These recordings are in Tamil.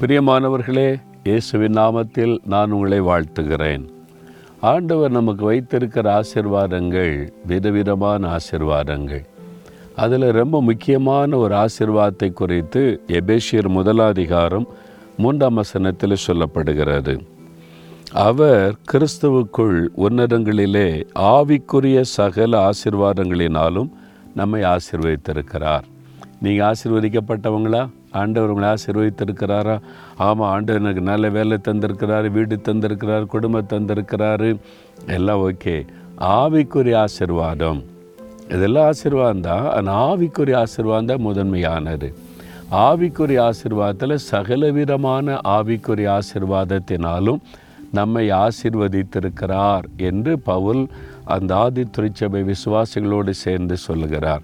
பிரியமானவர்களே இயேசுவின் நாமத்தில் நான் உங்களை வாழ்த்துகிறேன். ஆண்டவர் நமக்கு வைத்திருக்கிற ஆசிர்வாதங்கள் விதவிதமான ஆசிர்வாதங்கள். அதில் ரொம்ப முக்கியமான ஒரு ஆசிர்வாதத்தை குறித்து எபேஷியர் முதலாதிகாரம் மூன்றாம் வசனத்தில் சொல்லப்படுகிறது. அவர் கிறிஸ்துவுக்குள் உன்னதங்களிலே ஆவிக்குரிய சகல ஆசிர்வாதங்களினாலும் நம்மை ஆசிர்வதித்திருக்கிறார். நீங்கள் ஆசிர்வதிக்கப்பட்டவங்களா? ஆண்டவர் உங்களை ஆசீர்வதித்திருக்கிறாரா? ஆமாம் ஆண்டவர் எனக்கு நல்ல வேலை தந்திருக்கிறாரு வீடு தந்திருக்கிறார் குடும்பம் தந்திருக்கிறாரு. எல்லாம் ஓகே. ஆவிக்குரிய ஆசிர்வாதம். இதெல்லாம் ஆசீர்வாதம் தான். ஆனால் ஆவிக்குரிய ஆசீர்வாதம் தான் முதன்மையானது. ஆவிக்குரிய ஆசிர்வாதத்தில் சகலவிதமான ஆவிக்குரிய ஆசிர்வாதத்தினாலும் நம்மை ஆசீர்வதித்திருக்கிறார் என்று பவுல் அந்த ஆதி திருச்சபை விசுவாசிகளோடு சேர்ந்து சொல்லுகிறார்.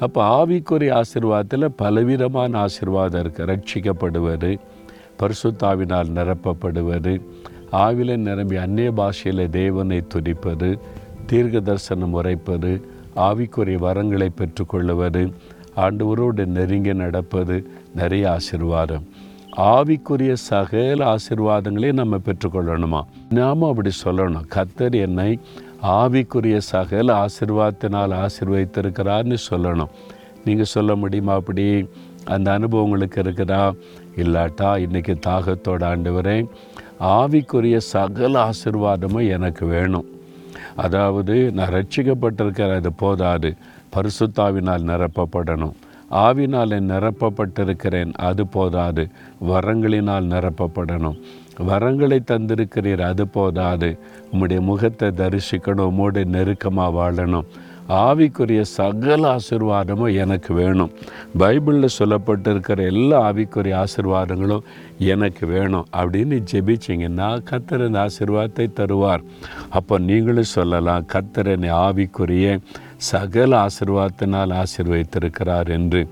அப்போ ஆவிக்குரிய ஆசிர்வாதத்தில் பலவிதமான ஆசிர்வாதம் இருக்குது ரட்சிக்கப்படுவது பரிசுத்தாவினால் நிரப்பப்படுவது ஆவில நிரம்பி அந்நிய பாஷையில் தேவனை துதிப்பது தீர்க்க தரிசனம் உரைப்பது ஆவிக்குரிய வரங்களை பெற்றுக்கொள்வது ஆண்டவரோடு நெருங்கி நடப்பது நிறைய ஆசிர்வாதம். ஆவிக்குரிய சகல ஆசீர்வாதங்களையும் நம்ம பெற்றுக்கொள்ளணுமா? நாம அப்படி சொல்லணும். கத்தர் என்னை ஆவிக்குரிய சகல ஆசிர்வாதத்தினால் ஆசீர்வதித்திருக்கிறார்னு சொல்லணும். நீங்கள் சொல்ல முடியுமா அப்படி? அந்த அனுபவம் உங்களுக்கு இருக்குதா? இல்லாட்டா இன்றைக்கி தாகத்தோட ஆண்டவரே ஆவிக்குரிய சகல ஆசிர்வாதமும் எனக்கு வேணும். அதாவது நான் ரட்சிக்கப்பட்டிருக்கிற அது போதாது. பரிசுத்தாவினால் நிரப்பப்படணும். ஆவினால் நிரப்பப்பட்டிருக்கிறேன் அது போதாது. வரங்களினால் நிரப்பப்படணும். வரங்களை தந்திருக்கிறீர். அது போதாது. உம்முடைய முகத்தை தரிசிக்கணும். உம்மோடு நெருக்கமாக வாழணும். ஆவிக்குரிய சகல ஆசிர்வாதமும் எனக்கு வேணும். பைபிளில் சொல்லப்பட்டிருக்கிற எல்லா ஆவிக்குரிய ஆசிர்வாதங்களும் எனக்கு வேணும். அப்படின்னு ஜெபிச்சிங்கன்னா கத்தர் இந்த ஆசிர்வாதத்தை தருவார். அப்போ நீங்களும் சொல்லலாம் கத்தர் என்னை ஆவிக்குரிய சகல ஆசிர்வாதத்தினால் ஆசிர்வதித்திருக்கிறார் என்று.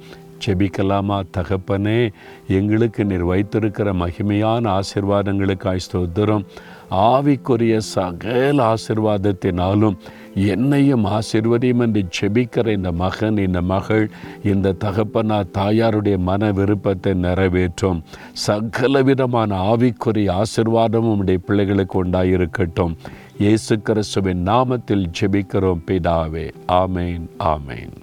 செபிக்கலாமா? தகப்பனே எங்களுக்கு நீர் வைத்திருக்கிற மகிமையான ஆசிர்வாதங்களுக்காய் ஸ்தோத்திரம். ஆவிக்குரிய சகல ஆசிர்வாதத்தினாலும் என்னையும் ஆசிர்வதியும் என்று செபிக்கிற இந்த மகன் இந்த மகள் இந்த தகப்பனா தாயாருடைய மன விருப்பத்தை நிறைவேற்றும். சகல விதமான ஆவிக்குரிய ஆசிர்வாதமும் உடைய பிள்ளைகளுக்கு உண்டாயிருக்கட்டும். இயேசு கிறிஸ்துவின் நாமத்தில் ஜெபிக்கிறோம் பிதாவே. ஆமேன் ஆமேன்.